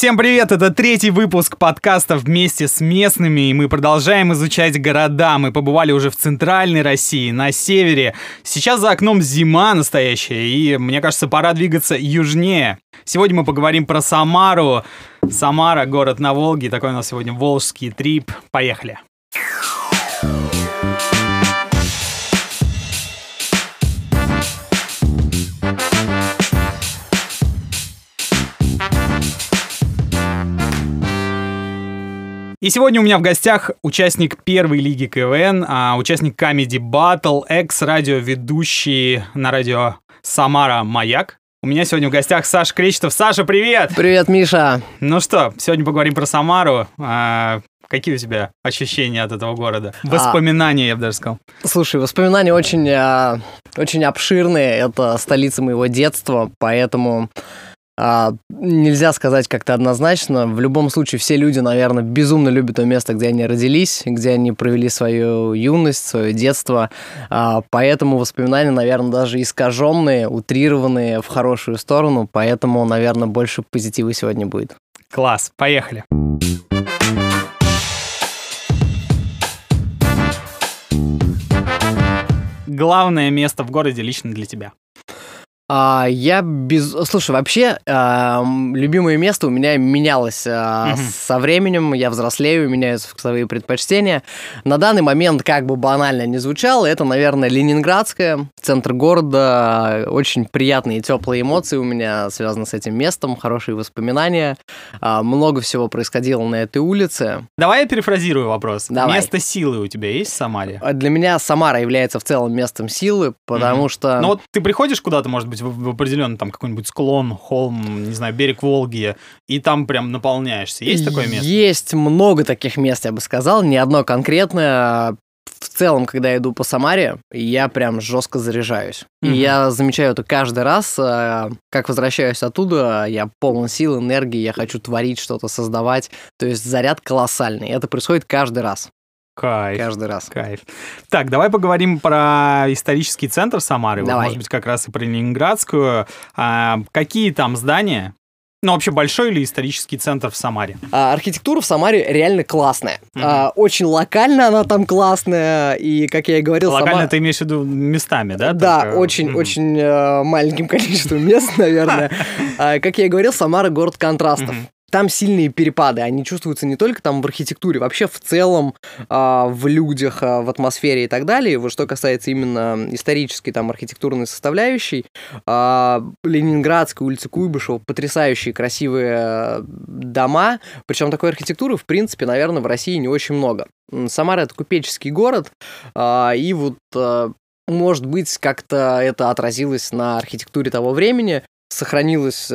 всем привет! Это третий выпуск подкаста вместе с местными, и мы продолжаем изучать города. Мы побывали уже в центральной России, на севере. Сейчас за окном зима настоящая, и мне кажется, пора двигаться южнее. Сегодня мы поговорим про Самару. Самара, город на Волге, такой у нас сегодня волжский трип. Поехали! И сегодня у меня в гостях участник первой лиги КВН, а, участник Comedy Battle, экс-радиоведущий на радио Самара Маяк. У меня сегодня в гостях Саша Кречетов. Саша, привет! Привет, Миша! Ну что, сегодня поговорим про Самару. А, какие у тебя ощущения от этого города? А. Воспоминания, а, я бы даже сказал. Слушай, воспоминания очень, очень обширные. Это столица моего детства, поэтому а, нельзя сказать как-то однозначно. В любом случае, все люди, наверное, безумно любят то место, где они родились, где они провели свою юность, свое детство. А, поэтому воспоминания, наверное, даже искаженные, утрированные в хорошую сторону. Поэтому, наверное, больше позитива сегодня будет. Класс, поехали. Главное место в городе лично для тебя. А, я без... Слушай, вообще, а, любимое место у меня менялось а, угу. со временем, я взрослею, меняются вкусовые предпочтения. На данный момент, как бы банально не звучало, это, наверное, Ленинградская, центр города, очень приятные и теплые эмоции у меня связаны с этим местом, хорошие воспоминания, а, много всего происходило на этой улице. Давай я перефразирую вопрос. Давай. Место силы у тебя есть в Самаре? Для меня Самара является в целом местом силы, потому угу. что... Ну вот ты приходишь куда-то, может быть, в, в определенный там какой-нибудь склон, холм, не знаю, берег Волги, и там прям наполняешься. Есть такое место? Есть много таких мест, я бы сказал. Не одно конкретное. В целом, когда я иду по Самаре, я прям жестко заряжаюсь. Mm-hmm. И я замечаю это каждый раз. А, как возвращаюсь оттуда, я полон сил, энергии, я хочу творить что-то, создавать. То есть заряд колоссальный. Это происходит каждый раз. Кайф. Каждый раз. Кайф. Так, давай поговорим про исторический центр Самары. Давай. может быть, как раз и про Ленинградскую. А, какие там здания? Ну, вообще, большой или исторический центр в Самаре? А, архитектура в Самаре реально классная. Mm-hmm. А, очень локально она там классная, и, как я и говорил... Локально Сама... ты имеешь в виду местами, да? Да, Только... очень, mm-hmm. очень э, маленьким количеством мест, наверное. А, как я и говорил, Самара — город контрастов там сильные перепады, они чувствуются не только там в архитектуре, вообще в целом э, в людях, э, в атмосфере и так далее. Вот что касается именно исторической там архитектурной составляющей, э, Ленинградская улица Куйбышева, потрясающие красивые дома, причем такой архитектуры, в принципе, наверное, в России не очень много. Самара это купеческий город, э, и вот э, может быть, как-то это отразилось на архитектуре того времени, сохранилось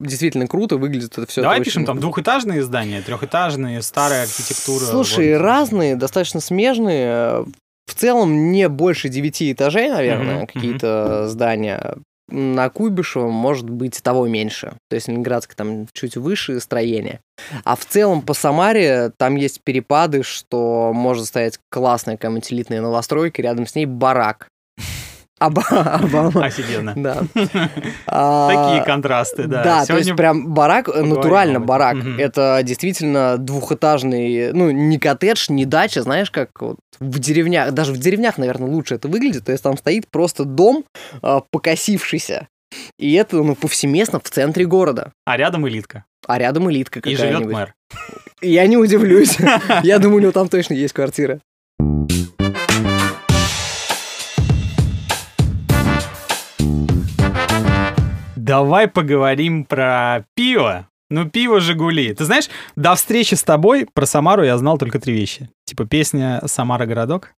действительно круто выглядит это все. Давай это пишем очень... там двухэтажные здания, трехэтажные, старая архитектура. Слушай, вот. разные, достаточно смежные. В целом не больше девяти этажей, наверное, mm-hmm. какие-то mm-hmm. здания. На Куйбышево может быть того меньше. То есть Ленинградское там чуть выше строение. А в целом по Самаре там есть перепады, что может стоять классная какая-нибудь элитная новостройка, рядом с ней барак. Обама. Офигенно. Да. Такие контрасты, да. Да, то есть прям барак, натурально барак. Это действительно двухэтажный, ну, не коттедж, не дача, знаешь, как в деревнях, даже в деревнях, наверное, лучше это выглядит. То есть там стоит просто дом а, покосившийся. И это, ну, повсеместно в центре города. А рядом элитка. А рядом элитка какая-нибудь. И живет мэр. Я не удивлюсь. Я думаю, у него там точно есть квартира. Давай поговорим про пиво. Ну, пиво «Жигули». Ты знаешь, до встречи с тобой про Самару я знал только три вещи. Типа песня «Самара городок»,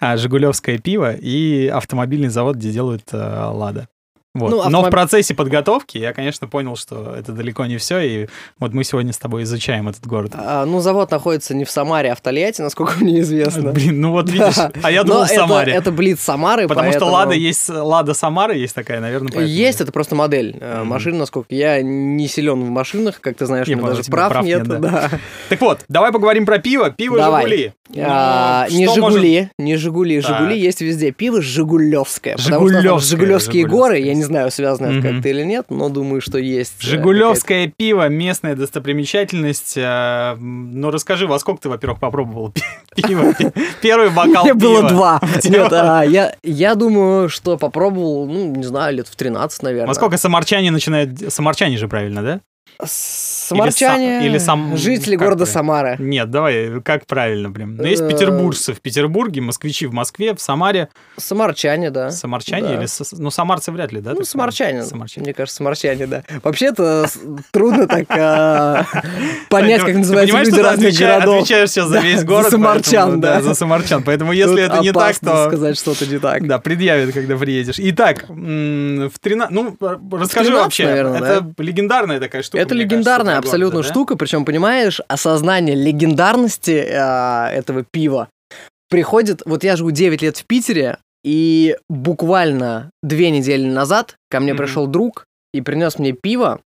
а, «Жигулевское пиво» и автомобильный завод, где делают э, «Лада». Вот. Ну, автомоб... Но в процессе подготовки я, конечно, понял, что это далеко не все, и вот мы сегодня с тобой изучаем этот город. А, ну, завод находится не в Самаре, а в Тольятти, насколько мне известно. Блин, ну вот видишь, а я думал в Самаре. Это, это Блиц Самары, Потому поэтому... что Лада есть, Лада Самара есть такая, наверное, поэтому... Есть, это просто модель mm-hmm. машины, насколько я не силен в машинах, как ты знаешь, я у меня даже прав, прав нет. нет да. Да. Так вот, давай поговорим про пиво. Пиво давай. «Жигули». А, ну, не Жигули, может... не Жигули. Жигули есть везде. Пиво Жигулевское. Потому что Жигулевские горы, я не знаю, связано это как-то или нет, но думаю, что есть. Э, Жигулевское пиво, местная достопримечательность. Э, ну, расскажи, во сколько ты, во-первых, попробовал пиво? Первый бокал Мне было два. Нет, я, я думаю, что попробовал, ну, не знаю, лет в 13, наверное. Во сколько самарчане начинают... Самарчане же, правильно, да? Самарчане, или, или сам... жители как города Самара. Нет, давай, как правильно прям. Ну, есть э, петербуржцы в Петербурге, москвичи в Москве, в Самаре. Самарчане, да. Самарчане да. или... Ну, самарцы вряд ли, да? Ну, самарчане. самарчане. Мне кажется, самарчане, да. Вообще-то трудно так а, понять, как называются люди разных городов. отвечаешь сейчас за весь город. За самарчан, да. За самарчан. Поэтому если это не так, то... сказать что-то не так. Да, предъявят, когда приедешь. Итак, в 13... Ну, расскажи вообще. Это легендарная такая штука. Это легендарная абсолютно да? штука, причем, понимаешь, осознание легендарности э, этого пива приходит... Вот я живу 9 лет в Питере, и буквально две недели назад ко мне mm-hmm. пришел друг и принес мне пиво.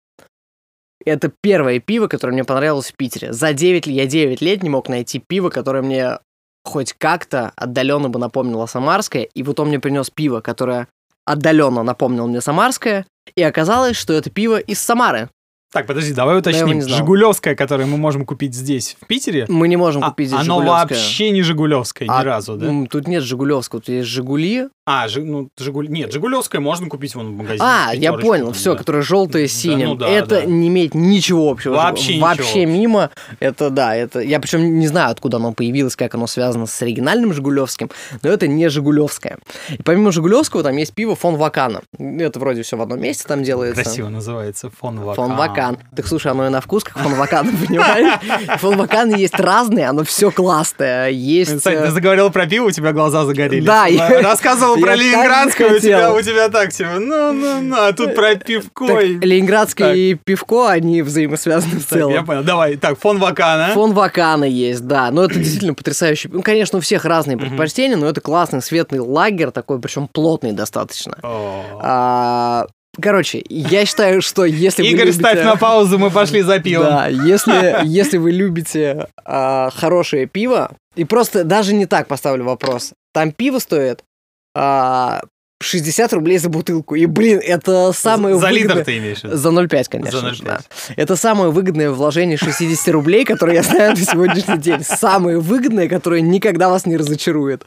Это первое пиво, которое мне понравилось в Питере. За 9 я 9 лет не мог найти пиво, которое мне хоть как-то отдаленно бы напомнило самарское. И вот он мне принес пиво, которое отдаленно напомнило мне самарское. И оказалось, что это пиво из Самары. Так, подожди, давай уточним. Жигулевское, которое мы можем купить здесь, в Питере. Мы не можем а, купить здесь Оно вообще не Жигулевское а, ни разу, да? Тут нет Жигулевского, тут есть Жигули. А, жи, ну, Жигуль... Нет, Жигулевское можно купить вон в магазине. А, я понял, все, да. которое желтое с синим. Да, ну, да, это да. не имеет ничего общего. Вообще Вообще ничего. мимо. Это, да, это... Я причем не знаю, откуда оно появилось, как оно связано с оригинальным Жигулевским, но это не Жигулевское. И помимо Жигулевского там есть пиво фон Вакана. Это вроде все в одном месте там делается. Красиво называется, фон Вакан. Фон Вакан. Так слушай, оно и на вкус, как фон Вакан, понимаешь? Фон Вакан есть разные, оно все классное. Есть... Кстати, ты э, заговорил про пиво, у тебя глаза загорелись. Да. Рассказывал про Ленинградское, у тебя, у тебя так себе, ну, ну, ну, а тут про пивко. Так, Ленинградское и пивко, они взаимосвязаны в целом. Я понял, давай, так, фон Вакана. Фон Вакана есть, да, но это действительно потрясающий. Ну, конечно, у всех разные предпочтения, но это классный светлый лагерь, такой, причем плотный достаточно. А, Короче, я считаю, что если Игорь, вы любите... ставь на паузу, мы пошли за пивом. Да, если, если вы любите а, хорошее пиво, и просто даже не так поставлю вопрос. Там пиво стоит а, 60 рублей за бутылку. И, блин, это самое за, выгодное... За литр ты имеешь? За 0,5, конечно. За 0,5. Да. Это самое выгодное вложение 60 рублей, которое я знаю на сегодняшний день. Самое выгодное, которое никогда вас не разочарует.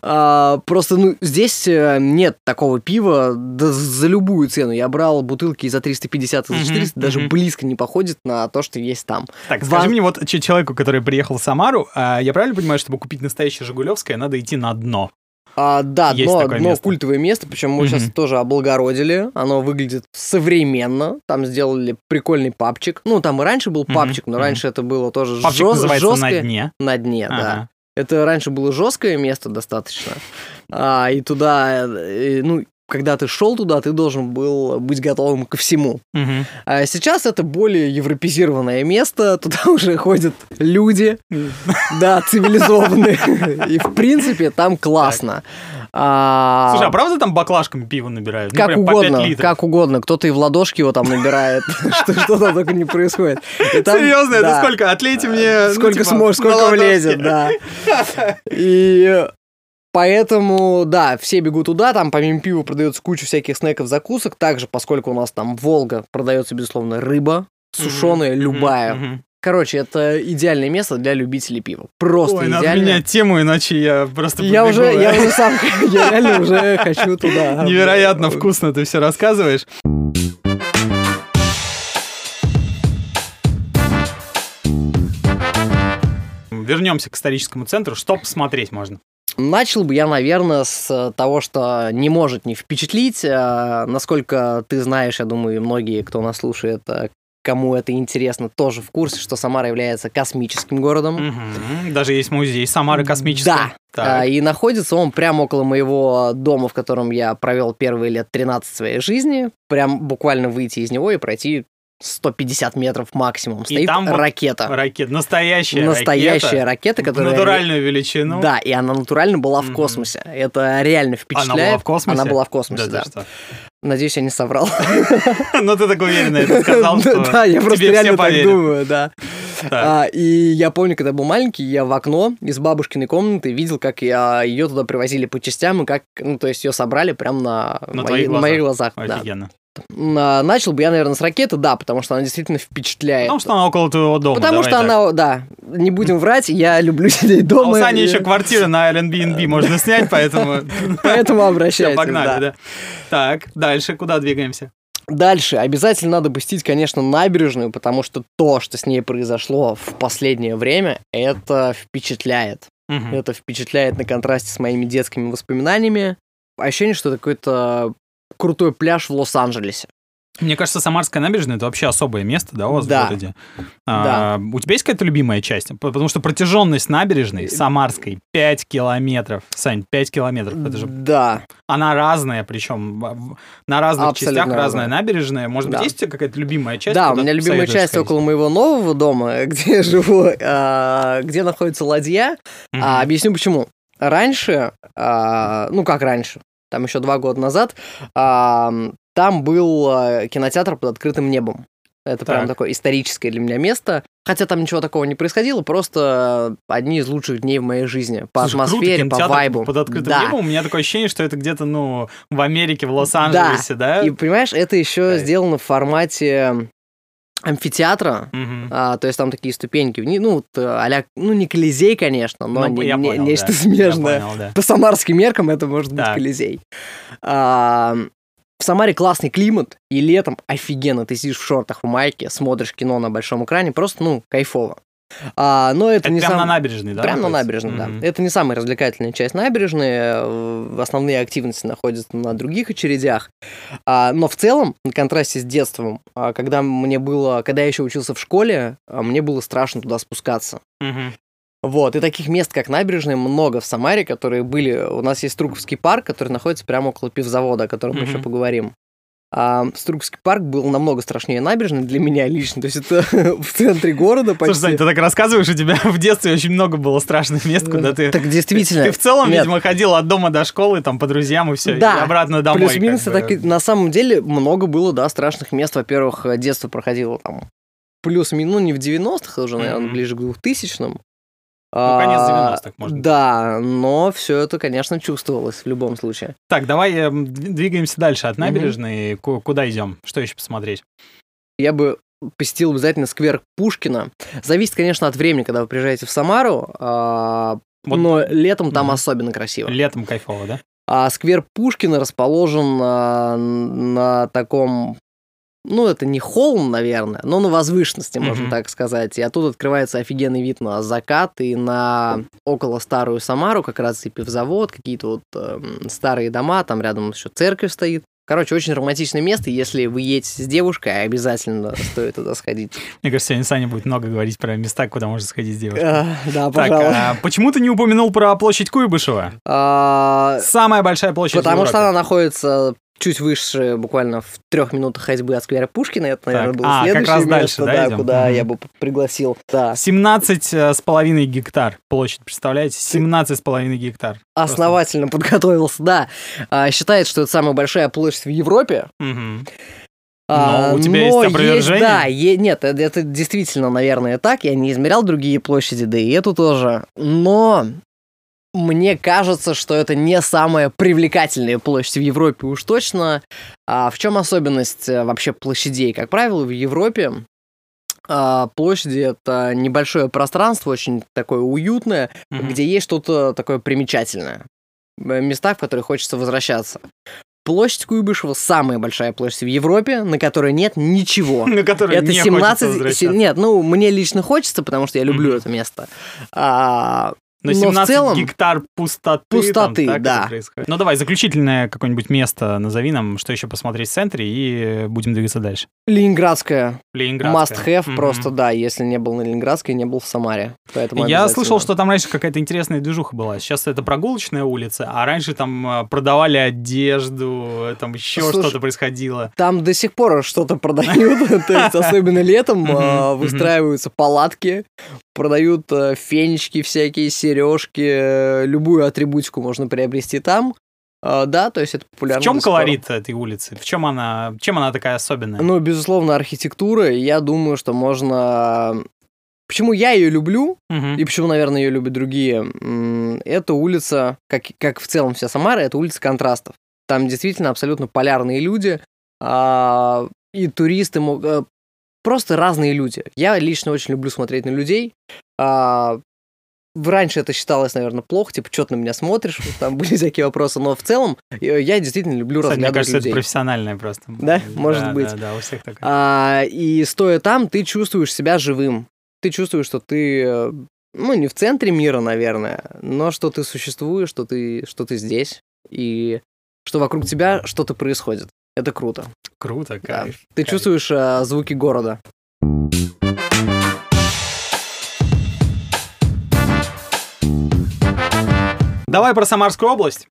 А, просто, ну, здесь э, нет такого пива да, за любую цену. Я брал бутылки за 350 и за 400, даже близко не походит на то, что есть там. Так, Вам... скажи мне, вот человеку, который приехал в Самару, а, я правильно понимаю, чтобы купить настоящее Жигулевское, надо идти на дно? А, да, Есть дно, дно место. культовое место, причем мы mm-hmm. сейчас тоже облагородили. Оно выглядит современно. Там сделали прикольный папчик. Ну, там и раньше был папчик, mm-hmm. но раньше это было тоже папчик жест... жесткое. на дне. На дне, ага. да. Это раньше было жесткое место достаточно. А, и туда, и, ну, когда ты шел туда, ты должен был быть готовым ко всему. Угу. А сейчас это более европезированное место, туда уже ходят люди, да, цивилизованные. И в принципе там классно. А... Слушай, а правда там баклажками пиво набирают? Ну, как угодно, как угодно. Кто-то и в ладошки его там набирает, что там только не происходит. Серьезно, это сколько? Отлейте мне... Ну, сколько типа, сможешь, сколько влезет, да. И Поэтому, да, все бегут туда, там помимо пива продается куча всяких снеков, закусок. Также, поскольку у нас там Волга, продается, безусловно, рыба, сушеная, mm-hmm. любая. Mm-hmm. Короче, это идеальное место для любителей пива. Просто Ой, идеальное. надо менять тему, иначе я просто Я уже, я уже сам, я реально уже хочу туда. Невероятно вкусно ты все рассказываешь. Вернемся к историческому центру. Что посмотреть можно? Начал бы я, наверное, с того, что не может не впечатлить. А, насколько ты знаешь, я думаю, многие, кто нас слушает, а, кому это интересно, тоже в курсе, что Самара является космическим городом. Угу. Даже есть музей Самары космический. Да. Так. И находится он прямо около моего дома, в котором я провел первые лет 13 своей жизни. Прям буквально выйти из него и пройти 150 метров максимум. Стоит и там ракета. Ракета. Настоящая, Настоящая ракета. ракета которая... Натуральную величину. Да, и она натурально была в космосе. Mm-hmm. Это реально впечатляет. Она была в космосе? Она была в космосе, да. да. Надеюсь, я не соврал. Ну, ты так уверенно это сказал, что Да, я просто реально так думаю, да. А, и я помню, когда был маленький, я в окно из бабушкиной комнаты видел, как я ее туда привозили по частям, и как, ну, то есть ее собрали прямо на, На мои- на моих глазах. да. Офигенно. На- Начал бы я, наверное, с ракеты, да, потому что она действительно впечатляет. Потому что она около твоего дома. Потому давай что так. она, да, не будем врать, я люблю сидеть А дома. у Сани и- еще квартира на Airbnb можно снять, поэтому... Поэтому обращайтесь. погнали, да. Так, дальше куда двигаемся? Дальше обязательно надо посетить, конечно, набережную, потому что то, что с ней произошло в последнее время, это впечатляет. Это впечатляет на контрасте с моими детскими воспоминаниями. Ощущение, что это какой-то крутой пляж в Лос-Анджелесе. Мне кажется, Самарская набережная это вообще особое место, да, у вас Да. в городе. А, у тебя есть какая-то любимая часть? Потому что протяженность набережной Самарской 5 километров. Сань, 5 километров. Это же Да. она разная, причем на разных Абсолютно частях разная набережная. Может быть, Да. есть у тебя какая-то любимая часть? Да, у меня любимая часть сходить? около моего нового дома, где я живу, а, где находится ладья. А, объясню почему. Раньше, ну как раньше, там еще два года назад, там был а, кинотеатр под открытым небом. Это прям Так. такое историческое для меня место. Хотя там ничего такого не происходило, просто одни из лучших дней в моей жизни. По Слушай, круто, атмосфере, по кинотеатр вайбу. Под открытым Да. небом у меня такое ощущение, что это где-то, ну, в Америке, в Лос-Анджелесе, да? И понимаешь, это еще Кайф. сделано в формате амфитеатра. Мгм. А, то есть там такие ступеньки, ну, вот, а ну, не Колизей, конечно, но Ну, не- не- понял, нечто да. смежное. Я понял, да. По самарским меркам это может быть Так. Колизей. А, в Самаре классный климат, и летом офигенно. Ты сидишь в шортах, в майке, смотришь кино на большом экране, просто, ну, кайфово. А, но это, Это не прям сам- на набережной, да? Прямо на набережной, да. Это не самая развлекательная часть набережной. э, Основные активности находятся на других очередях. А, но в целом, на контрасте с детством, а, когда мне было, когда я еще учился в школе, а, мне было страшно туда спускаться. Мгм. Вот, и таких мест, как набережная, много в Самаре, которые были... У нас есть Струковский парк, который находится прямо около пивзавода, о котором мы Мгм. еще поговорим. А Струковский парк был намного страшнее набережной для меня лично. То есть это в центре города почти. Слушай, Сань, ты так рассказываешь, у тебя в детстве очень много было страшных мест, куда ты... Так действительно. Ты в целом, Нет. видимо, ходил от дома до школы, там, по друзьям и все, Да. и обратно домой. Плюс-минус, как бы. так на самом деле много было, да, страшных мест. Во-первых, детство проходило там плюс-минус, ну, не в 90-х, уже, наверное, Мгм. ближе к 2000-м. Ну, конец А, 90-х, может быть. Да, но все это, конечно, чувствовалось в любом случае. Так, давай э, м, дв- двигаемся дальше от набережной. Ку- Куда идем? Что еще посмотреть? Я бы посетил обязательно сквер Пушкина. Зависит, конечно, от времени, когда вы приезжаете в Самару, а, Вот но летом там Мгм. особенно красиво. Летом кайфово, да? А сквер Пушкина расположен а, на таком, ну, это не холм, наверное, но на возвышенности, можно Мгм. так сказать. И оттуда открывается офигенный вид на закат и на около старую Самару, как раз и пивзавод, какие-то вот эм, старые дома, там рядом еще церковь стоит. Короче, очень романтичное место. Если вы едете с девушкой, обязательно стоит туда сходить. Мне кажется, сегодня Саня будет много говорить про места, куда можно сходить с девушкой. А, Да, Так, пожалуй. а почему ты не упомянул про площадь Куйбышева? А, Самая большая площадь Потому что она находится чуть выше, буквально в трех минутах ходьбы от сквера Пушкина. Это, наверное, Так, было а, как следующее раз место, дальше, да, да, куда Мгм. я бы пригласил. Да. 17 э, с половиной гектар площадь, представляете? 17 с половиной гектар. Основательно подготовился, да. А, считает, что это самая большая площадь в Европе. А, Но у тебя но есть опровержение? да, е- нет, это, это действительно, наверное, так. Я не измерял другие площади, да и эту тоже. Но мне кажется, что это не самая привлекательная площадь в Европе уж точно. А в чем особенность э, вообще площадей? Как правило, в Европе а, площади это небольшое пространство, очень такое уютное, Мгм. где есть что-то такое примечательное. Э, Места, в которые хочется возвращаться. Площадь Куйбышева самая большая площадь в Европе, на которой нет ничего. На который Это не 17... хочется се- возвращаться. Нет, ну, мне лично хочется, потому что я люблю это место. А, Но но в 17 целом- гектар пустоты. Пустоты, там, так да. происходит. Ну давай, заключительное какое-нибудь место назови нам, что еще посмотреть в центре, и будем двигаться дальше. Ленинградская. Ленинградская. Must have Мгм. просто, да, если не был на Ленинградской, не был в Самаре. Поэтому Я слышал, что там раньше какая-то интересная движуха была. Сейчас это прогулочная улица, а раньше там э, продавали одежду, там еще Слушай, что-то происходило. Там до сих пор что-то продают, то есть особенно летом мгм. выстраиваются палатки, продают э, фенечки всякие, сережки, э, любую атрибутику можно приобрести там. А, Да, то есть это популярно. В чем колорит этой улицы? В чем она, чем она такая особенная? Ну, безусловно, архитектура. Я думаю, что можно Почему я ее люблю, Мгм. и почему, наверное, ее любят другие, это улица, как, как в целом вся Самара, это улица контрастов. Там действительно абсолютно полярные люди, а, и туристы, э, просто разные люди. Я лично очень люблю смотреть на людей. А, Раньше это считалось, наверное, плохо, типа, что ты на меня смотришь, там были всякие вопросы, но в целом э, я действительно люблю Кстати, мне разглядывать кажется, это людей. профессиональное просто. Да? Может Да, быть. Да, да, у всех такое. А, и стоя там, ты чувствуешь себя живым. Ты чувствуешь, что ты, э, ну, не в центре мира, наверное, но что ты существуешь, что ты, что ты здесь, и что вокруг тебя что-то происходит. Это круто. Круто, Да. кайф. Ты кайф. чувствуешь э, звуки города. Давай про Самарскую область.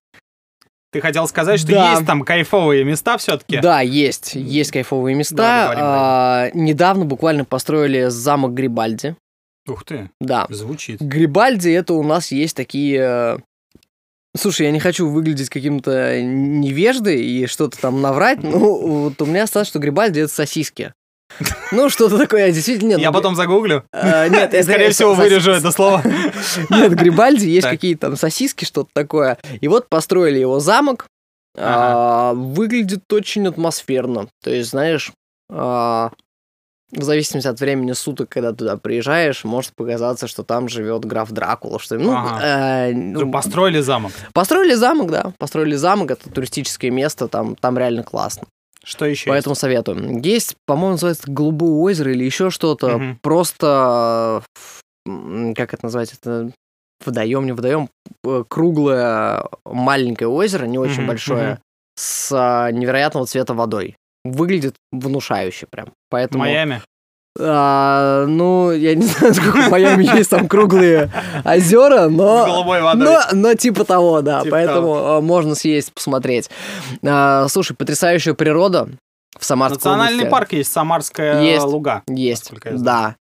Ты хотел сказать, что Да. есть там кайфовые места все-таки? Да, есть, есть кайфовые места. Давай А, недавно буквально построили замок Грибальди. Ух ты, Да. звучит. Грибальди это у нас есть такие... Слушай, я не хочу выглядеть каким-то невеждой и что-то там наврать, но вот у меня осталось, что Грибальди это сосиски. Ну, что-то такое, действительно нет. Я ну, потом загуглю. э, Нет, это скорее это всего, вырежу это слово. Нет, Грибальди есть какие-то там сосиски, что-то такое. И вот построили его замок. а, Выглядит очень атмосферно. То есть, знаешь, а, в зависимости от времени суток, когда туда приезжаешь, может показаться, что там живет граф Дракула, что ну, Ага. э, Ну, Построили замок. построили замок, да, построили замок, это туристическое место, там, там реально классно. Что еще? Поэтому советую. Есть, по-моему, называется Голубое озеро или еще что-то. Мгм. Просто, как это назвать, это водоем, не водоем, э, круглое маленькое озеро, не очень Мгм, большое, мгм. с а, невероятного цвета водой. Выглядит внушающе прям. Поэтому, Майами? а, ну, я не знаю, сколько в Майами есть там круглые озера, С но... голубой водой. Но, но типа того, да. Типа поэтому а, можно съесть, посмотреть. А, слушай, потрясающая природа в Самарской Национальный области. парк есть, Самарская Есть. луга. Есть, да.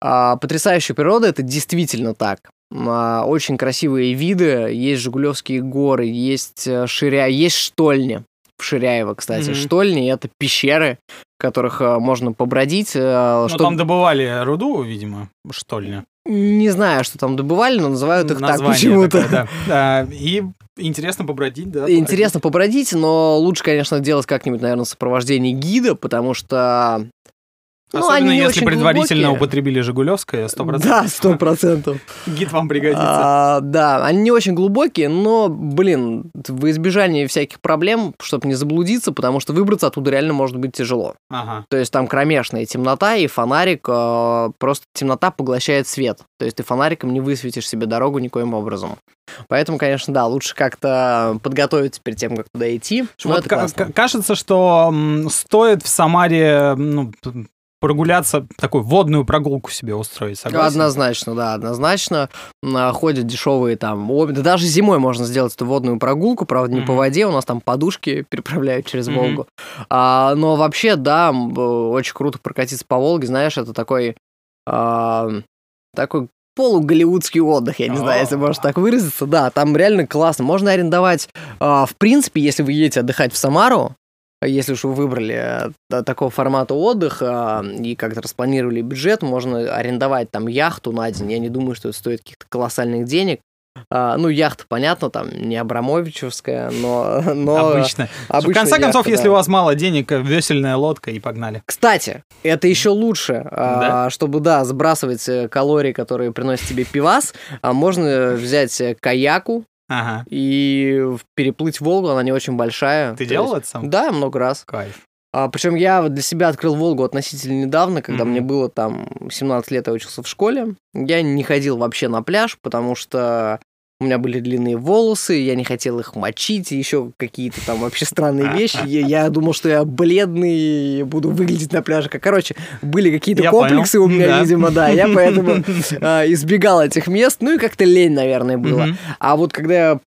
А, потрясающая природа, это действительно так. А, очень красивые виды, есть Жигулевские горы, есть э, Ширя, есть штольни. В Ширяево, кстати. Мгм. Штольни — это пещеры, в которых э, можно побродить. э, Ну, что- там добывали руду, видимо, ли. Не знаю, что там добывали, но называют их так Название почему-то. такое, да. Да, И интересно побродить, да. Интересно побродить, но лучше, конечно, делать как-нибудь, наверное, в сопровождении гида, потому что... ну, Особенно не если предварительно глубокие. употребили Жигулевское, 100%. Да, сто процентов. Гид вам пригодится. А, да, они не очень глубокие, но, блин, в избежание всяких проблем, чтобы не заблудиться, потому что выбраться оттуда реально может быть тяжело. Ага. То есть там кромешная темнота, и фонарик, э, просто темнота поглощает свет. То есть ты фонариком не высветишь себе дорогу никоим образом. Поэтому, конечно, да, лучше как-то подготовиться перед тем, как туда идти. Вот это ка- кажется, что стоит в Самаре ну, прогуляться, такую водную прогулку себе устроить, согласен? Однозначно, да, однозначно. А, Ходят дешевые там, да даже зимой можно сделать эту водную прогулку, правда, не по Мгм. воде, у нас там подушки переправляют через Мгм. Волгу. А, но вообще, да, э, очень круто прокатиться по Волге, знаешь, это такой, а, такой полуголливудский отдых, я не знаю, если можно так выразиться. Да, там реально классно. Можно арендовать, а, в принципе, если вы едете отдыхать в Самару, если уж вы выбрали э, та- такого формата отдыха и как-то распланировали бюджет, можно арендовать там яхту на день. Я не думаю, что это стоит каких-то колоссальных денег. А, ну, яхта, понятно, там не Абрамовичевская, но... но Обычно. в обычная конце концов, яхта, если да. у вас мало денег, э, весельная лодка и погнали. Кстати, это еще лучше, Да? а, чтобы, да, сбрасывать э, калории, которые приносят тебе пивас, а можно взять каяку Ага. и переплыть Волгу, она не очень большая. Ты делал есть- это сам? Да, много раз. Кайф. А, причем я для себя открыл Волгу относительно недавно, когда Мгм. мне было там 17 лет, я учился в школе. Я не ходил вообще на пляж, потому что у меня были длинные волосы, я не хотел их мочить, и еще какие-то там вообще странные вещи. Я, я думал, что я бледный и буду выглядеть на пляже. Как, короче, были какие-то Я комплексы понял. у меня, Да. видимо, да. Я поэтому а, избегал этих мест. Ну и как-то лень, наверное, было. Мгм. А вот когда я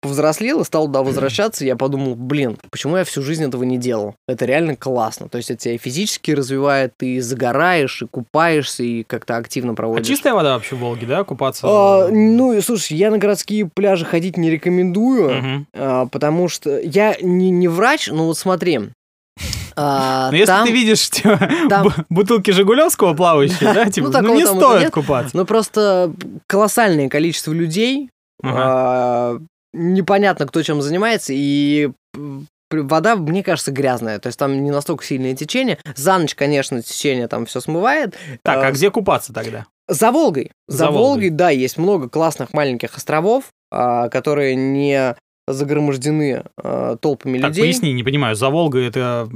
повзрослел и стал туда возвращаться, я подумал, блин, почему я всю жизнь этого не делал? Это реально классно. То есть это тебя и физически развивает, ты загораешь, и купаешься, и как-то активно А проводишь. чистая вода вообще в Волге, да, купаться? А, ну, слушай, я на городские пляжи ходить не рекомендую, а, потому что я не, не врач, но вот смотри, А, Но если там- ты видишь типа, там- бу- бутылки Жигулевского плавающие, да, типа, ну, такого не стоит купаться. Ну, просто колоссальное количество людей, Ага. Непонятно, кто чем занимается, и вода, мне кажется, грязная. То есть там не настолько сильное течение. За ночь, конечно, течение там все смывает. Так, а А, где купаться тогда? За Волгой. За За, Волгой. Волгой, да, есть много классных маленьких островов, а, которые не загромождены а, толпами Так, людей. поясни, не понимаю, за Волгой это...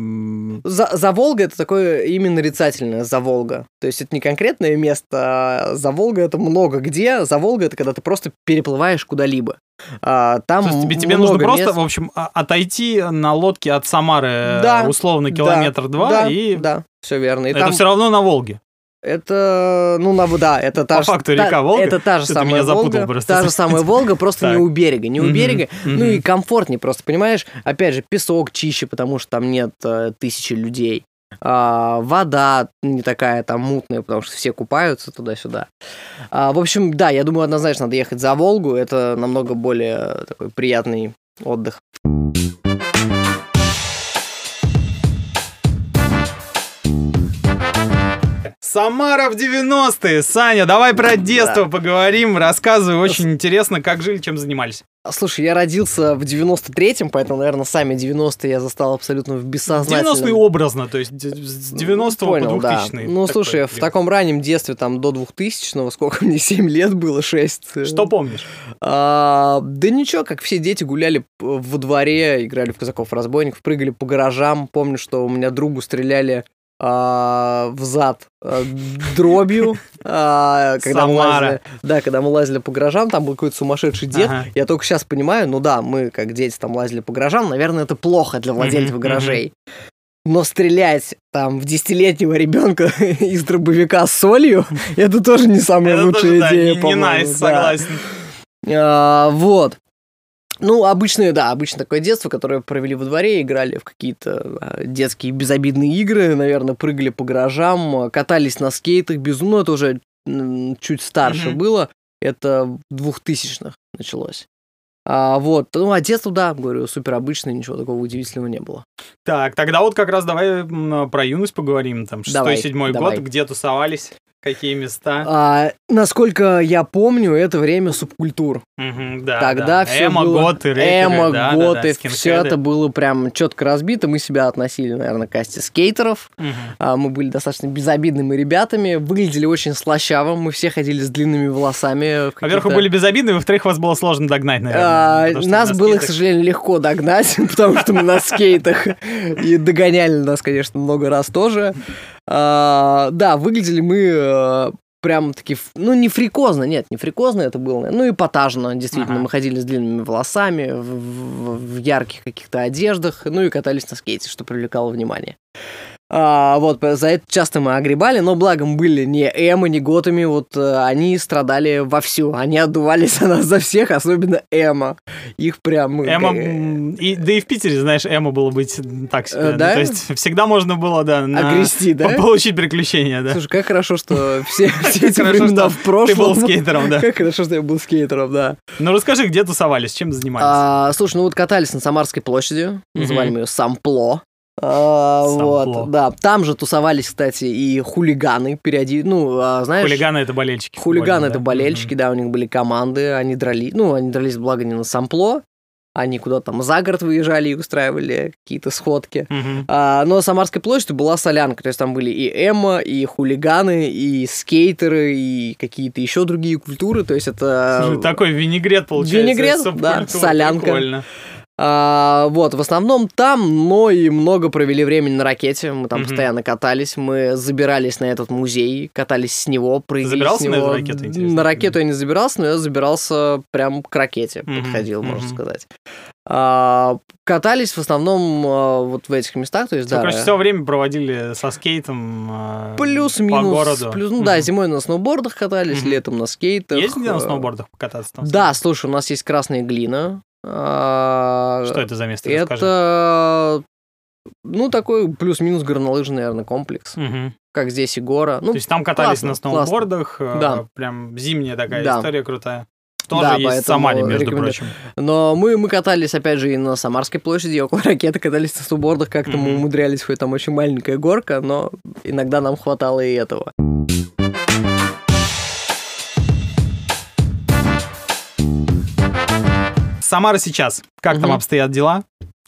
За, за Волга это такое имя нарицательное, за Волга. То есть это не конкретное место, а за Волга это много где. За Волга это когда ты просто переплываешь куда-либо. А, там То есть тебе, тебе нужно просто, мест. в общем, а- отойти на лодке от Самары э, Да, условно Да, километр-два, да, и Да, все верно. И это там все равно на Волге. Это, ну, на, да, это та По же- факту та- река Волга? Это та же самая меня запутал Волга. просто Та же самая Волга, просто не у берега. Не у берега, ну и комфортнее просто, понимаешь? Опять же, песок чище, потому что там нет э, тысячи людей. А, вода не такая там мутная, потому что все купаются туда-сюда. А, в общем, да, я думаю, однозначно надо ехать за Волгу. Это намного более такой приятный отдых. Самара в 90-е. Саня, давай про детство поговорим. Рассказывай, очень интересно, как жили, чем занимались. Слушай, я родился в 93-м, поэтому, наверное, сами 90-е я застал абсолютно в 90-е бессознательном. образно, то есть с 90 по Понял, да. 2000 Ну, слушай, в таком раннем детстве, там, до 2000-го, сколько мне, 7 лет было, 6. Что помнишь? А, да ничего, как все дети гуляли во дворе, играли в казаков-разбойников, прыгали по гаражам. Помню, что у меня другу стреляли в зад а, дробью, а, когда мы лазили, да, когда мы лазили по гаражам, там был какой-то сумасшедший дед. Я только сейчас понимаю, ну да, мы как дети там лазили по гаражам, наверное, это плохо для владельцев гаражей. Но стрелять там в десятилетнего ребенка из дробовика с солью, это тоже не самая лучшая идея, не- не по-моему, найс, согласен. А, вот. Ну, обычное, да, обычно такое детство, которое провели во дворе, играли в какие-то а, детские безобидные игры, наверное, прыгали по гаражам, а, катались на скейтах, без... Ну, это уже чуть старше Мгм. было, это в двухтысячных началось. А, вот, ну, а детство, да, говорю, супер обычное, ничего такого удивительного не было. Так, тогда вот как раз давай про юность поговорим. Там, Давай, 6-7 давай. год, где тусовались, какие места. А, насколько я помню, это время субкультур. Мгм, да, Тогда да. все Эмо, было... готы, рэперы, Эмо, да, да, готы, да, все скинхеды. это было прям четко разбито. Мы себя относили, наверное, к касте скейтеров. Мгм. А, Мы были достаточно безобидными ребятами, выглядели очень слащаво, мы все ходили с длинными волосами. Во-первых, вы были безобидны, во-вторых, вас было сложно догнать, наверное. А, потому Нас на было, к скейтах- сожалению, легко догнать, потому что мы на скейтах и догоняли нас, конечно, много раз тоже. А, Да, выглядели мы э, прям таки, ну не фрикозно, нет, не фрикозно это было, ну эпатажно, действительно, Ага. мы ходили с длинными волосами, в, в- в ярких каких-то одеждах, ну и катались на скейте, что привлекало внимание. А, вот, за это часто мы огребали, но благом были не Эмо, не Готами, вот э, они страдали вовсю, они отдувались о нас за всех, особенно Эмо. Их прям... мы, Эмо, э, и, да и в Питере, знаешь, Эмо было быть так себе. Э, Ну, да? то есть всегда можно было, да, на- Огрести, да? по- получить приключения, да. Слушай, как хорошо, что все, все эти времена в прошлом. Ты был скейтером, да. Как хорошо, что я был скейтером, да. Ну расскажи, где тусовались, чем занимались? А, слушай, ну вот катались на Самарской площади, называли ее Сампло. А, вот, да. Там же тусовались, кстати, и хулиганы периоди... Ну, а, знаешь... Хулиганы это болельщики. Хулиганы это да? болельщики, да, у них были команды, они дрались, ну, они дрались, благо, не на сампло, они куда-то там за город выезжали и устраивали какие-то сходки. Мгм. А, но Самарской площади была солянка, то есть там были и эмо, и хулиганы, и скейтеры, и какие-то еще другие культуры, то есть это... Слушай, такой винегрет получается. Винегрет, да, солянка. Прикольно. А, вот, в основном там, но и много провели времени на ракете. Мы там Мгм. постоянно катались, мы забирались на этот музей, катались с него, прыгали забирался с на него. эту ракету, интересно? На ракету я не забирался, но я забирался прям к ракете, Мгм, подходил, можно мгм. сказать. А, катались в основном а, вот в этих местах, то есть, да. короче, все время проводили со скейтом а, по Плюс-минус. городу. Плюс, ну да, Мгм. зимой на сноубордах катались, Мгм. летом на скейтах. Есть где на э, сноубордах покататься? Там? Да, слушай, у нас есть красная глина. А, Что это за место? Это, ну, такой плюс-минус горнолыжный, наверное, комплекс. Мгм. Как здесь и гора. Ну, То есть там катались классно, на сноубордах, э, Да. прям зимняя такая Да. история крутая. тоже Да, есть в Самаре, между рекомендую. прочим. Но мы, мы катались, опять же, и на Самарской площади, и около ракеты катались на сноубордах, как-то мы Мгм. умудрялись, хоть там очень маленькая горка, но иногда нам хватало и этого. Самара сейчас. Как там Мгм. обстоят дела?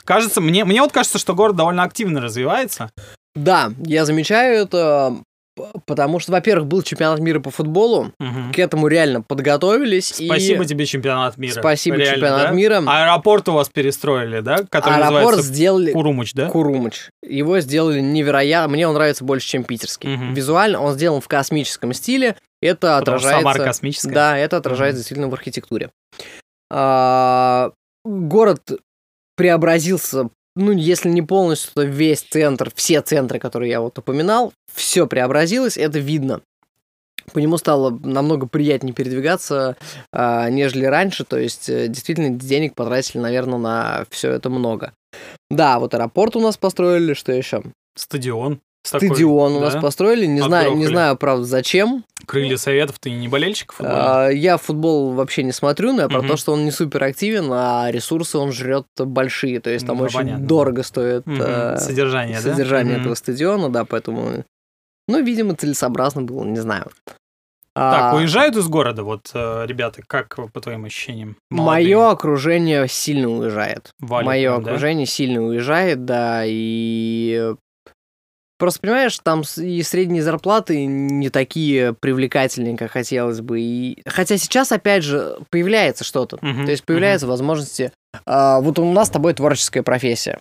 Кажется, мне, мне вот кажется, что город довольно активно развивается. Да, я замечаю это, потому что, во-первых, был чемпионат мира по футболу, Мгм. к этому реально подготовились. Спасибо и... тебе, чемпионат мира. Спасибо, Реально, чемпионат да? мира. Аэропорт у вас перестроили, да? Который Аэропорт сделали... Курумыч, да? Курумыч. Его сделали невероятно. Мне он нравится больше, чем питерский. Мгм. Визуально он сделан в космическом стиле. Это Потому отражается... Самара космическая. Да, это отражается действительно в архитектуре. А, город преобразился, ну, если не полностью, то весь центр, все центры, которые я вот упоминал, все преобразилось, это видно. По нему стало намного приятнее передвигаться, а, нежели раньше. То есть, э, действительно, денег потратили, наверное, на все это много. Да, вот аэропорт у нас построили, что еще? Стадион. Стадион у нас да? построили. Не знаю, не знаю, правда, зачем. Крылья советов, ты не болельщик футбольный? А, Я футбол вообще не смотрю, но я про Мгм. то, что он не супер активен, а ресурсы он жрет большие. То есть там Ну, очень понятно. дорого стоит Мгм. э, Содержание, да? содержание Мгм. этого стадиона, да, поэтому. Ну, видимо, целесообразно было, не знаю. Так, А, уезжают из города, вот, э, ребята, как по твоим ощущениям? Мое окружение сильно уезжает. Валит Мое да? окружение сильно уезжает, да, и просто понимаешь, там и средние зарплаты не такие привлекательные, как хотелось бы. И... Хотя сейчас, опять же, появляется что-то. Мгм, То есть появляются возможности. А, вот у нас с тобой творческая профессия.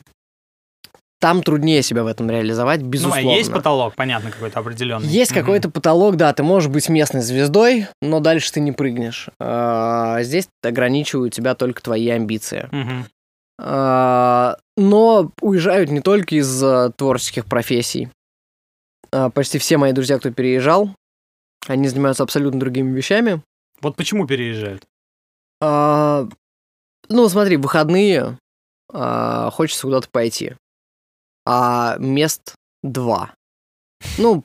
Там труднее себя в этом реализовать, Ну, а безусловно. есть потолок, понятно, какой-то определенный. Есть Мгм. какой-то потолок, да, ты можешь быть местной звездой, но дальше ты не прыгнешь. А, здесь ограничивают тебя только твои амбиции. Мгм. А, но уезжают не только из а, творческих профессий. А, почти все мои друзья, кто переезжал, они занимаются абсолютно другими вещами. Вот почему переезжают? А, ну, смотри, выходные а, хочется куда-то пойти. А мест два. Ну,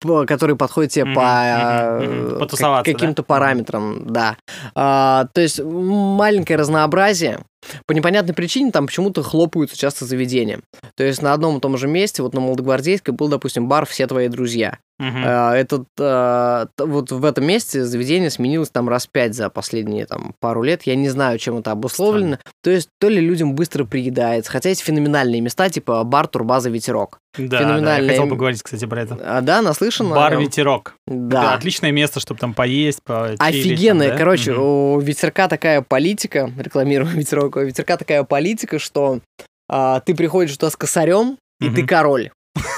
по- которые подходят тебе по, э, как- да? каким-то параметрам, да. А, то есть маленькое разнообразие. По непонятной причине там почему-то хлопаются часто заведения. То есть на одном и том же месте, вот на Молодогвардейской был, допустим, бар «Все твои друзья». А, Этот, а, вот в этом месте заведение сменилось там раз пять за последние там пару лет. Я не знаю, чем это обусловлено. То есть то ли людям быстро приедается, хотя есть феноменальные места, типа бар Турбаза Ветерок. Да, да, я феноменальное хотел поговорить, кстати, про это. А, да, наслышан? Бар? Ветерок. Да. Это отличное место, чтобы там поесть, почилить. Офигенная, там, да? короче, Мгм. у ветерка такая политика, рекламирую ветерок, ветерка такая политика, что а, ты приходишь туда с косарем, и Мгм. ты король.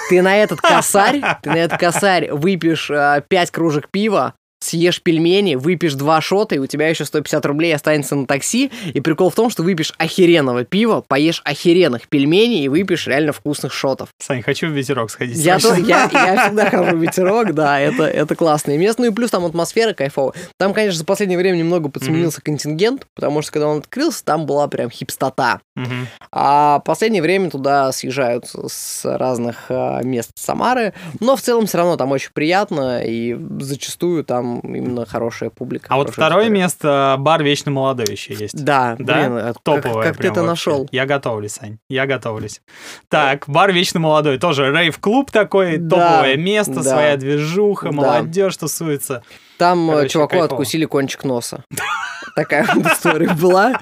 Ты на этот косарь, ты на этот косарь выпьешь а, 5 кружек пива, съешь пельмени, выпьешь два шота, и у тебя еще 150 рублей останется на такси. И прикол в том, что выпьешь охеренного пива, поешь охеренных пельменей и выпьешь реально вкусных шотов. Сань, хочу в ветерок сходить. Я, то, срочно. я, я всегда хожу в ветерок, да, это, это классное место. Ну и плюс там атмосфера кайфовая. Там, конечно, за последнее время немного подсменился контингент, потому что когда он открылся, там была прям хипстота. Мгм. А последнее время туда съезжают с разных а, мест Самары. Но в целом все равно там очень приятно, и зачастую там именно хорошая публика. А вот второе история. место, бар Вечно Молодой еще есть. Да, Да? блин, как- Топовое как, ты прям это вообще. нашел? Я готовлюсь, Сань, я готовлюсь. Так, бар Вечно Молодой, тоже рейв-клуб такой, Да, топовое место, да. своя движуха, Да. молодежь тусуется. Там э, Короче, чуваку кайфово. откусили кончик носа. Такая вот история была.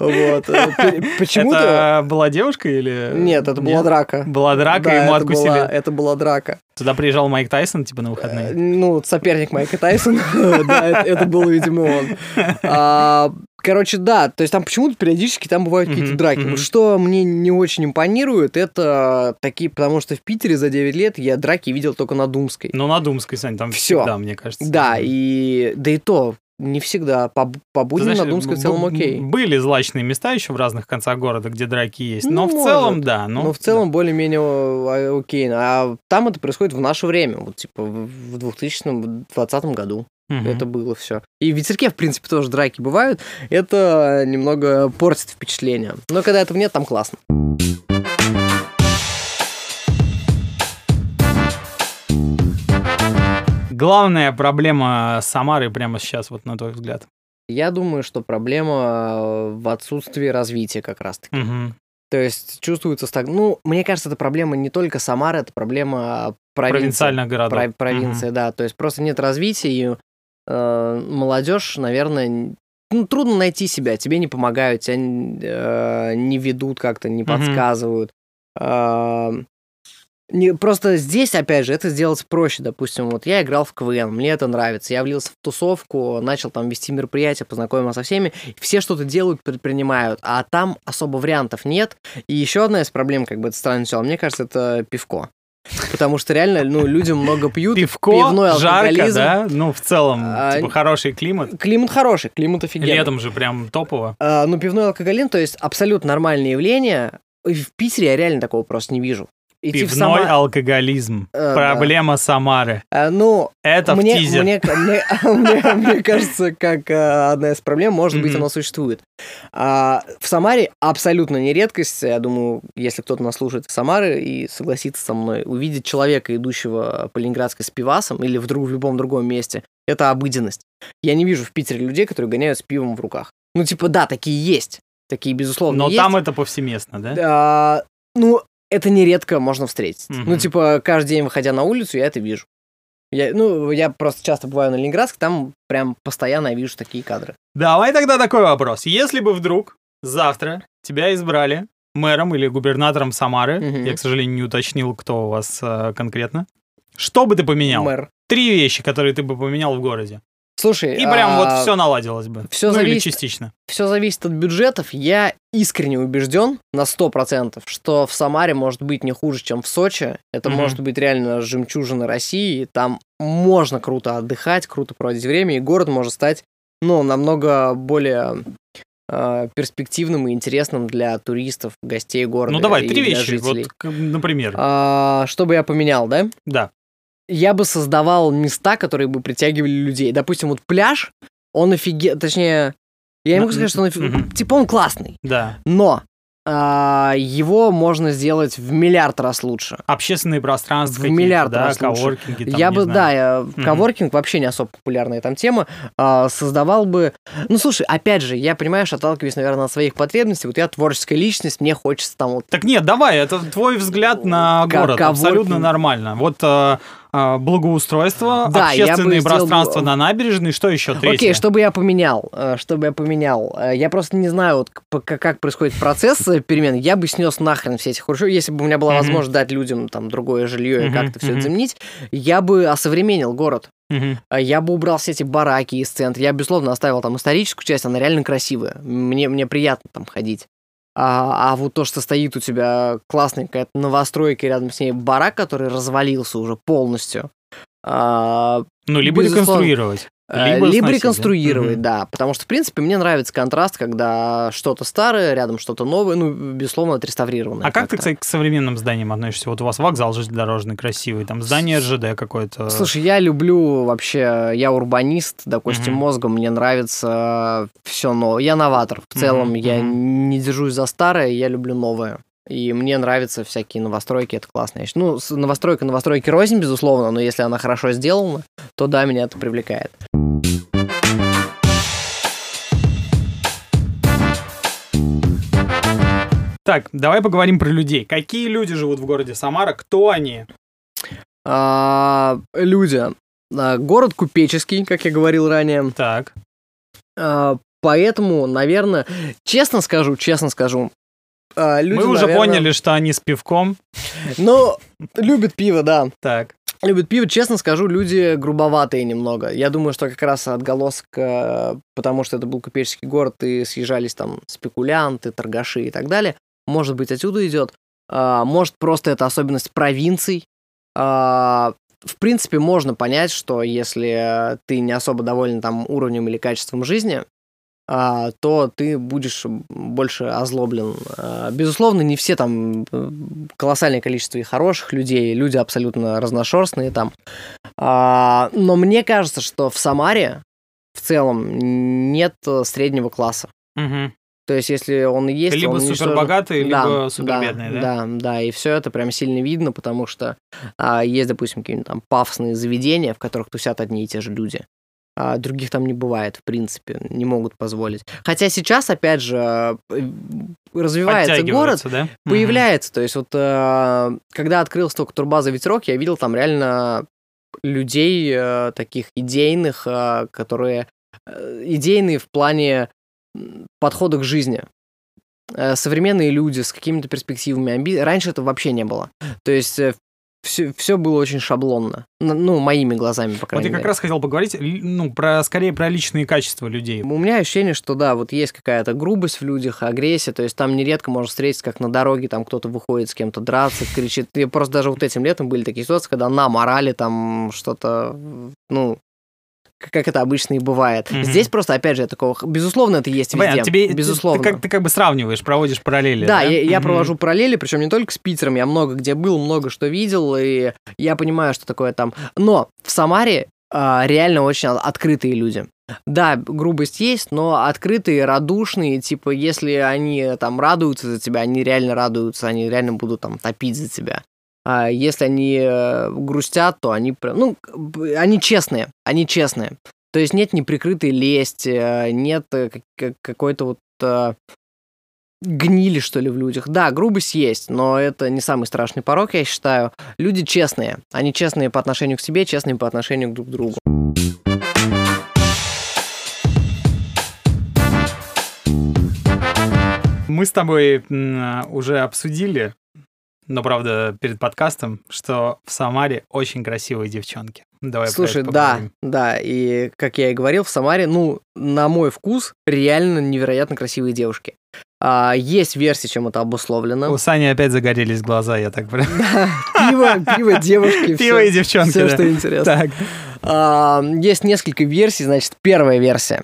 Вот. э, Почему-то... Это была девушка или... Нет, это была драка. Была драка, ему откусили. Это была драка. Туда приезжал Майк Тайсон, типа, на Э, выходные. Ну, соперник Майка Тайсона. Да, это- это был, видимо, он. Короче, да, то есть там почему-то периодически там бывают какие-то Мгм, драки. Вот Что мне не очень импонирует, это такие, потому что в Питере за 9 лет я драки видел только на Думской. Ну, на Думской, Сань, там Всё. всегда, мне кажется. Да, и да и то не всегда. По, по будням знаешь, на Думской в целом окей. Были злачные места еще в разных концах города, где драки есть. Но Ну, в может. целом, да. Ну, Но в целом более-менее а, окей. А там это происходит в наше время, вот типа в в 2020 году. да. Мгм. Это было все. И в ветерке, в принципе, тоже драки бывают. Это немного портит впечатление. Но когда этого нет, там классно. Главная проблема Самары прямо сейчас, вот на твой взгляд. Я думаю, что проблема в отсутствии развития как раз-таки. Мгм. То есть чувствуется стаг... Ну, мне кажется, это проблема не только Самары, это проблема провинции. Провинциальных городов. Про- провинция, да. То есть просто нет развития, и э, молодежь, наверное, ну, трудно найти себя, тебе не помогают, тебя э, не ведут как-то, не Мгм. подсказывают. А, не, просто здесь, опять же, это сделать проще. Допустим, вот я играл в КВН, мне это нравится. Я влился в тусовку, начал там вести мероприятия, познакомился со всеми. Все что-то делают, предпринимают, а там особо вариантов нет. И еще одна из проблем, как бы это странно звучало, мне кажется, это пивко. Потому что реально, ну, люди много пьют. Пивко, пивной жарко, да? Ну, в целом, А, типа, хороший климат. Климат хороший, климат офигенный. Летом же прям топово. А, ну, пивной алкоголизм, то есть абсолютно нормальное явление. В Питере я реально такого просто не вижу. Идти в Пивной Сама- алкоголизм. Э, да. Проблема Самары. А, ну, Это мне, в тизер. Мне, мне, мне- мне кажется, как э, одна из проблем, может быть, она существует. А, в Самаре абсолютно не редкость. Я думаю, если кто-то нас слушает из Самары и согласится со мной, увидеть человека, идущего по Ленинградской с пивасом или в, друг- в любом другом месте, это обыденность. Я не вижу в Питере людей, которые гоняют с пивом в руках. Ну, типа, да, такие есть. Такие, безусловно, Но есть. там это повсеместно, да? А, ну, это нередко можно встретить. Мгм. Ну, типа, каждый день, выходя на улицу, я это вижу. Я, ну, я просто часто бываю на Ленинградск, там прям постоянно я вижу такие кадры. Давай тогда такой вопрос. Если бы вдруг завтра тебя избрали мэром или губернатором Самары, Мгм. я, к сожалению, не уточнил, кто у вас э, конкретно, что бы ты поменял? Мэр. Три вещи, которые ты бы поменял в городе. Слушай, И прям вот а, все наладилось бы. всё ну или зависит- частично. все зависит от бюджетов. Я искренне убежден на 100%, что в Самаре может быть не хуже, чем в Сочи. Это Мгм. может быть реально жемчужина России. Там можно круто отдыхать, круто проводить время, и город может стать, ну, намного более э, перспективным и интересным для туристов, гостей города. Ну давай, три вещи, вот, например. А, что бы я поменял, да? Да. Я бы создавал места, которые бы притягивали людей. Допустим, вот пляж, он офиген... Точнее, я не могу сказать, что он офи- Мгм. Типа он классный, Да. но а, его можно сделать в миллиард раз лучше. Общественные пространства В миллиард да, раз лучше. коворкинги. там, я бы, знаю. да, я, Мгм. коворкинг вообще не особо популярная там тема, а, создавал бы... Ну, слушай, опять же, я, понимаешь, отталкиваюсь, наверное, от своих потребностей. Вот я творческая личность, мне хочется там вот Так нет, давай, это твой взгляд на город, абсолютно нормально. Вот э, благоустройство, Да, общественные сделал- пространства на набережной, что еще третье? Окей, что бы я поменял? Э, Что бы я поменял? Э, Я просто не знаю, вот, как происходит процесс э, перемен. Я бы снес нахрен все эти хрущевки. Если бы у меня была Мгм. возможность дать людям там другое жилье и Мгм, как-то все мгм. это заменить, я бы осовременил город. А Я бы убрал все эти бараки из центра. Я, безусловно, оставил там историческую часть, она реально красивая. Мне, мне приятно там ходить. А, а вот то, что стоит у тебя классная какая-то новостройка, и рядом с ней барак, который развалился уже полностью. а, Ну, либо Безусловно. реконструировать. Э, Либо Либо, реконструировать, Мгм. да. Потому что, в принципе, мне нравится контраст, когда что-то старое, рядом что-то новое, ну, безусловно, отреставрированное. А как ты, кстати, к современным зданиям относишься? Вот у вас вокзал железнодорожный красивый, там здание РЖД какое-то. Слушай, я люблю вообще, я урбанист, допустим, Мгм. мозгом, мне нравится все новое. Я новатор. В целом, я мгм. не держусь за старое, я люблю новое. И мне нравятся всякие новостройки, это классно. Я. Ну, новостройка новостройки рознь, безусловно, но если она хорошо сделана, то да, меня это привлекает. Так, давай поговорим про людей. Какие люди живут в городе Самара? Кто они? А, люди. А, город купеческий, как я говорил ранее. Так. А, поэтому, наверное, честно скажу, честно скажу, а, люди, Мы уже наверное, поняли, что они с пивком. Ну, любят пиво, да. Так. Любят пиво, честно скажу, люди грубоватые немного. Я думаю, что как раз отголосок, э, потому что это был купеческий город, и съезжались там спекулянты, торгаши и так далее. Может быть, отсюда идет. А, Может, просто это особенность провинций. А, В принципе, можно понять, что если ты не особо доволен там уровнем или качеством жизни, а, то ты будешь больше озлоблен. А, Безусловно, не все там колоссальное количество и хороших людей, люди абсолютно разношерстные там. А, Но мне кажется, что в Самаре в целом нет среднего класса. Мгм. То есть, если он есть, Либо он уничтожен- супербогатые, либо Да, супербедные, да? Да, да, и все это прям сильно видно, потому что а, есть, допустим, какие-нибудь там пафосные заведения, в которых тусят одни и те же люди. а других там не бывает, в принципе, не могут позволить. Хотя сейчас, опять же, э, развивается город, да? появляется. То есть вот э, когда открылся только турбаза Ветерок, я видел там реально людей э, таких идейных, которые идейные в плане подхода к жизни современные люди с какими-то перспективами, амби... раньше это вообще не было. То есть все, все было очень шаблонно. Ну, моими глазами, по крайней мере. Вот я как раз хотел поговорить, ну, про, скорее про личные качества людей. У меня ощущение, что да, вот есть какая-то грубость в людях, агрессия, то есть там нередко можно встретиться, как на дороге, там кто-то выходит с кем-то драться, кричит. И просто даже вот этим летом были такие ситуации, когда нам орали там что-то, ну, как это обычно и бывает. Mm-hmm. Здесь просто, опять же, такого, безусловно, это есть везде. Понятно, тебе, безусловно. Ты, ты, как, ты как бы сравниваешь, проводишь параллели. Да, да? Я, я mm-hmm. провожу параллели, причем не только с Питером, я много где был, много что видел, и я понимаю, что такое там. Но в Самаре а, реально очень открытые люди. Да, грубость есть, но открытые, радушные, типа, если они там радуются за тебя, они реально радуются, они реально будут там топить за тебя. А если они э, грустят, то они, ну, они честные, они честные. То есть нет неприкрытой лести, э, нет э, какой-то вот гнили, что ли, в людях. Да, грубость есть, но это не самый страшный порог, я считаю. Люди честные. Они честные по отношению к себе, честные по отношению друг к другу. Мы с тобой уже обсудили но правда перед подкастом, что в Самаре очень красивые девчонки. Давай Слушай, да, да, и как я и говорил, в Самаре, ну, на мой вкус, реально невероятно красивые девушки. А, есть версия, чем это обусловлено. У Сани опять загорелись глаза, я так понимаю. Да, пиво, пиво, девушки. Пиво и девчонки, Все, что интересно. Так. А, есть несколько версий, значит, первая версия.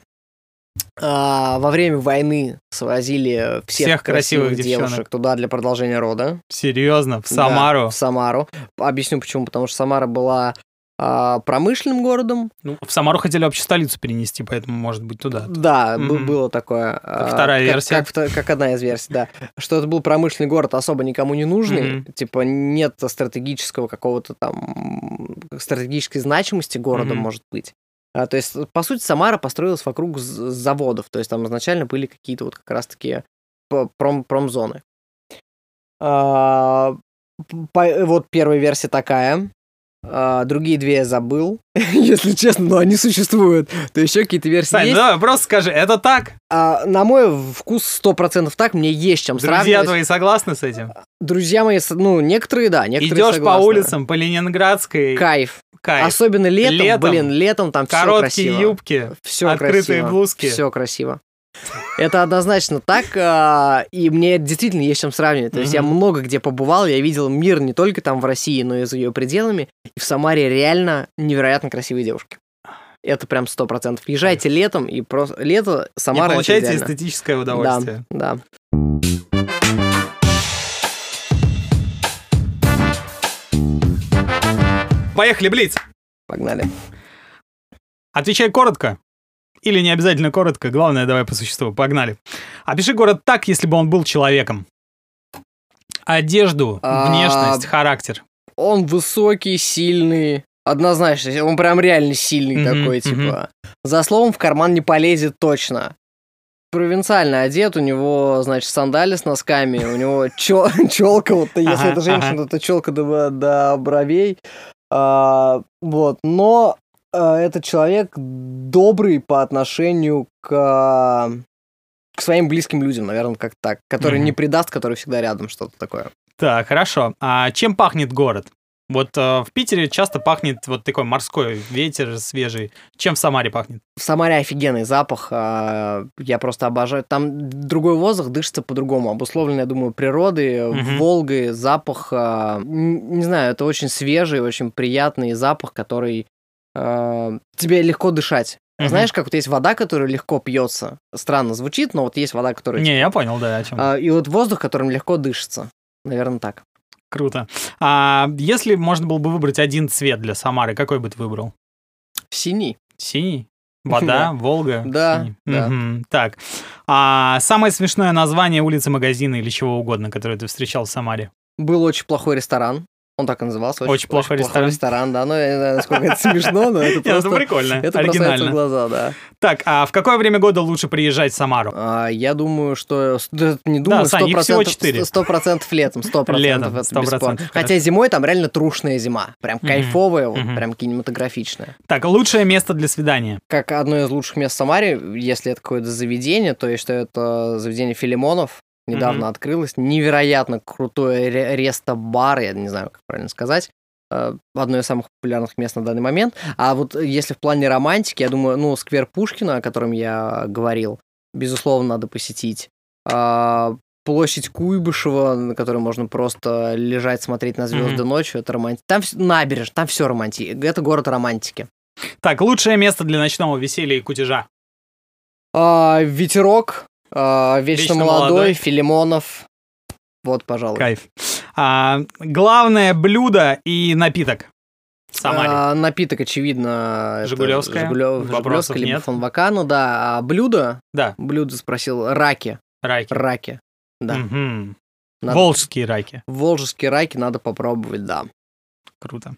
А, во время войны свозили всех, всех красивых, красивых девушек девчонок. туда для продолжения рода. Серьезно? В Самару? Да, в Самару. Объясню почему. Потому что Самара была а, промышленным городом. Ну, в Самару хотели вообще столицу перенести, поэтому, может быть, туда. Да, mm-hmm. было такое. Как вторая как, версия. Как, как одна из версий, да. Что это был промышленный город, особо никому не нужный. Mm-hmm. Типа нет стратегического какого-то там стратегической значимости города, mm-hmm. может быть. А, то есть, по сути, Самара построилась вокруг заводов. То есть там изначально были какие-то вот как раз-таки пром промзоны. А, по, вот первая версия такая. А, другие две я забыл, если честно, но они существуют. То еще какие-то версии Сань, есть. Ну, просто скажи, это так? А, на мой вкус сто процентов так, мне есть чем Друзья сравнивать. Друзья твои согласны с этим? Друзья мои, ну, некоторые да, некоторые Идешь согласны. по улицам, по Ленинградской. Кайф. Кайф. Особенно летом, летом, блин, летом там все красиво. Короткие юбки, все открытые красиво, блузки. Все красиво. Это однозначно так, а, и мне действительно есть чем сравнивать. То есть я много где побывал, я видел мир не только там в России, но и за ее пределами. И в Самаре реально невероятно красивые девушки. Это прям сто процентов. Езжайте летом, и просто лето Самара. И получайте эстетическое удовольствие. Да, да. Поехали, Блиц! Погнали. Отвечай коротко. Или не обязательно коротко, главное, давай по существу. Погнали. Опиши город так, если бы он был человеком. Одежду, а, внешность, характер. Он высокий, сильный, однозначно. Он прям реально сильный такой, типа. За словом в карман не полезет точно провинциально одет, у него, значит, сандали с носками, у него челка, вот если это женщина, то челка до, до бровей, а, вот, но этот человек добрый по отношению к, к своим близким людям, наверное, как так, который mm-hmm. не предаст, который всегда рядом, что-то такое. Так, хорошо. А чем пахнет город? Вот э, в Питере часто пахнет вот такой морской ветер свежий. Чем в Самаре пахнет? В Самаре офигенный запах. Э, я просто обожаю. Там другой воздух дышится по-другому. Обусловлен, я думаю, природой, угу. Волгой, запах. Э, не знаю, это очень свежий, очень приятный запах, который э, тебе легко дышать. Угу. Знаешь, как вот есть вода, которая легко пьется. Странно звучит, но вот есть вода, которая... Не, я понял, да, о чем. Э, и вот воздух, которым легко дышится. Наверное, так. Круто. А если можно было бы выбрать один цвет для Самары, какой бы ты выбрал? Синий. Синий? Вода, Волга? Да, да. Так. А самое смешное название улицы, магазина или чего угодно, которое ты встречал в Самаре? Был очень плохой ресторан. Он так и назывался. Очень плохой ресторан. ресторан, да. Ну, я не знаю, насколько это смешно, но это Нет, просто... Это прикольно, Это бросается в оригинально. глаза, да. Так, а в какое время года лучше приезжать в Самару? А, я думаю, что... Не думаю, всего четыре. Сто процентов летом, сто процентов, это 100%, бесспорно. Хотя зимой там реально трушная зима. Прям кайфовая, прям кинематографичная. Так, лучшее место для свидания. Как одно из лучших мест в Самаре, если это какое-то заведение, то есть что это заведение Филимонов, недавно Мгм. открылось. Невероятно крутое ре- ресто-бар, я не знаю, как правильно сказать. Э, Одно из самых популярных мест на данный момент. А вот если в плане романтики, я думаю, ну, сквер Пушкина, о котором я говорил, безусловно, надо посетить. А, Площадь Куйбышева, на которой можно просто лежать, смотреть на звезды Мгм. ночью, это романтика. Там набережная, там все романтика. Это город романтики. Так, лучшее место для ночного веселья и кутежа. А, ветерок, вечно, Вечно молодой, молодой. Филимонов. Вот, пожалуй. Кайф. А, главное блюдо и напиток Самаре. А, напиток, очевидно, Жигулевская? Вопросов Жигулевская, либо нет? фон Вакану, да. А блюдо? Да, Блюдо спросил. Раки. раки. Раки. Да. Мгм. Надо- Волжские раки. Волжские раки надо попробовать, да. Круто.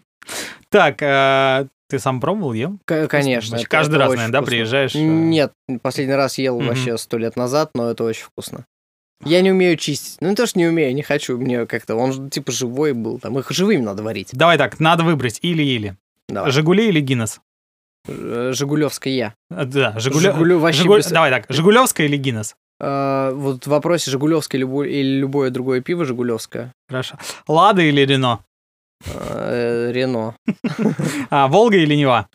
Так, э, ты сам пробовал, ел? Конечно. Значит, каждый раз, наверное, да, вкусно. приезжаешь? э, Нет, последний раз ел Мгм. вообще сто лет назад, но это очень вкусно. Я не умею чистить. Ну, не то, что не умею, не хочу. Мне как-то... Он же, типа живой был. Там их живыми надо варить. Давай так, надо выбрать или-или. Давай. Жигули или Гиннес? Ж- Жигулевская я. Э, Да, Жигуля... Жигулю вообще Жигуль- без- Давай так, Жигулевская или Гиннес? А, вот в вопросе Жигулевское любое, или любое другое пиво Жигулевское. Хорошо. Лада или Рено? А, Рено. А, Волга или Нева?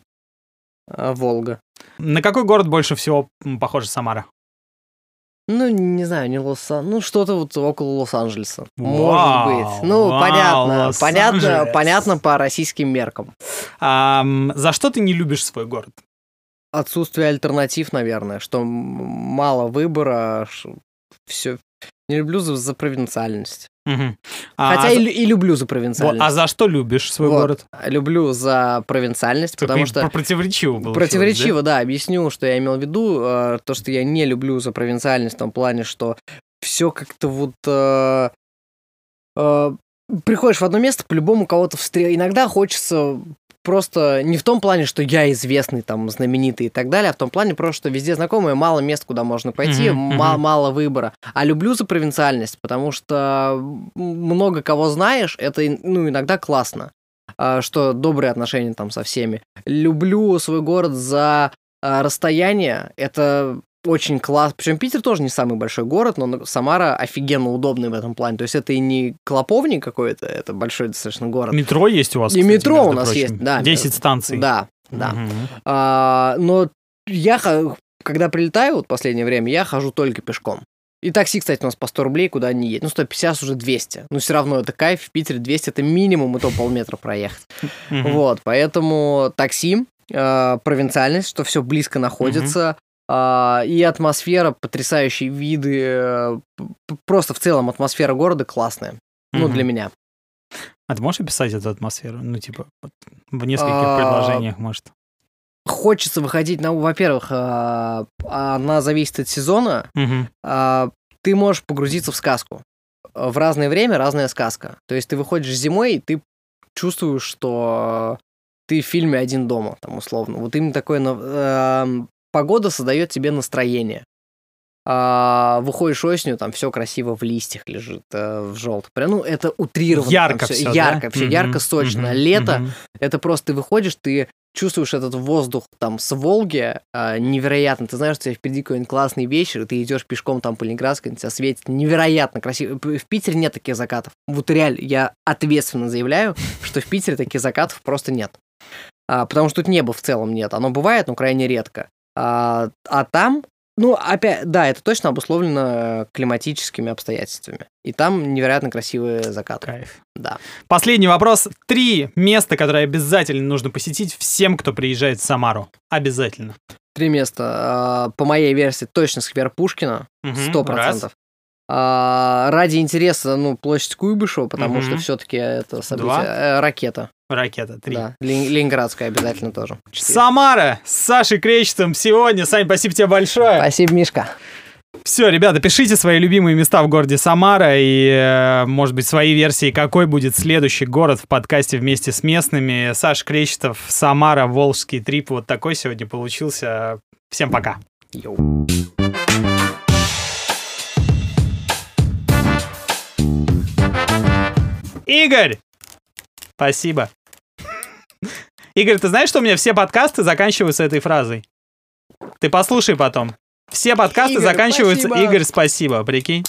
А, Волга. На какой город больше всего похожа Самара? Ну, не знаю, не лос Ну, что-то вот около Лос-Анджелеса. Может быть. Ну, вау, понятно. Понятно, Лос-Анджелес. понятно по российским меркам. А, за что ты не любишь свой город? Отсутствие альтернатив, наверное, что мало выбора, все. Не люблю за, за провинциальность. А, Хотя за- и, и люблю за провинциальность. а за что любишь свой Вот. город? Люблю за провинциальность, Только потому что... про- противоречиво получилось, Противоречиво, да? объясню, что я имел в виду. э, То, что я не люблю за провинциальность в том плане, что все как-то вот... э, э, Приходишь в одно место, по-любому кого-то встретить. Иногда хочется просто не в том плане, что я известный, там, знаменитый и так далее, а в том плане просто, что везде знакомые, мало мест, куда можно пойти, Мгм, ма- мгм. мало выбора. А люблю за провинциальность, потому что много кого знаешь, это, ну, иногда классно а, что добрые отношения там со всеми. Люблю свой город за а, расстояние. Это очень классно. Причем Питер тоже не самый большой город, но Самара офигенно удобный в этом плане. То есть это и не клоповник какой-то, это большой достаточно город. Метро есть у вас, И кстати, метро у нас прочим. есть, да. 10 станций. Да, да. Мгм. А, но я, когда прилетаю вот в последнее время, я хожу только пешком. И такси, кстати, у нас по 100 рублей, куда не едет. Ну, 150 уже 200. Но все равно это кайф. В Питере 200 это минимум, и то полметра проехать. Вот, поэтому такси, э, провинциальность, что все близко находится, а, и атмосфера, потрясающие виды, э, просто в целом атмосфера города классная. Ну, для меня. А ты можешь описать эту атмосферу? Ну, типа, вот в нескольких А, предложениях, может. Хочется выходить, на, во-первых, а, она зависит от сезона, а, ты можешь погрузиться в сказку. В разное время разная сказка. То есть ты выходишь зимой, и ты чувствуешь, что ты в фильме «Один дома», там, условно. Вот именно такое... эм, Погода создает тебе настроение. А, выходишь осенью, там все красиво в листьях лежит, э, в желтом. Прям, ну, это утрированно. Ярко всё, все, Ярко, все ярко, сочно. Лето, Мгм. это просто ты выходишь, ты чувствуешь этот воздух там с Волги а, невероятно. Ты знаешь, что у тебя впереди какой-нибудь классный вечер, и ты идешь пешком там по Ленинградской, тебя светит невероятно красиво. В Питере нет таких закатов. Вот реально, я ответственно заявляю, что в Питере таких закатов просто нет. А, потому что тут неба в целом нет. Оно бывает, но крайне редко. А, а там, ну, опять, да, это точно обусловлено климатическими обстоятельствами. И там невероятно красивые закаты. Кайф. Да. Последний вопрос. Три места, которые обязательно нужно посетить всем, кто приезжает в Самару. Обязательно. Три места. А, По моей версии, точно сквер Пушкина. Сто процентов. А, Ради интереса, ну, площадь Куйбышева, потому Мгм. что все-таки это событие. Два. Э, Ракета. Ракета. Три. Да. Лен- Ленинградская обязательно тоже. Четыре. Самара с Сашей Кречетом сегодня. Сань, спасибо тебе большое. Спасибо, Мишка. Все, ребята, пишите свои любимые места в городе Самара и, э, может быть, свои версии, какой будет следующий город в подкасте вместе с местными. Саш Кречетов, Самара, Волжский трип. Вот такой сегодня получился. Всем пока. Йоу. Игорь! Спасибо. Игорь, ты знаешь, что у меня все подкасты заканчиваются этой фразой? Ты послушай потом. Все подкасты Игорь, заканчиваются спасибо. Игорь, спасибо, прикинь.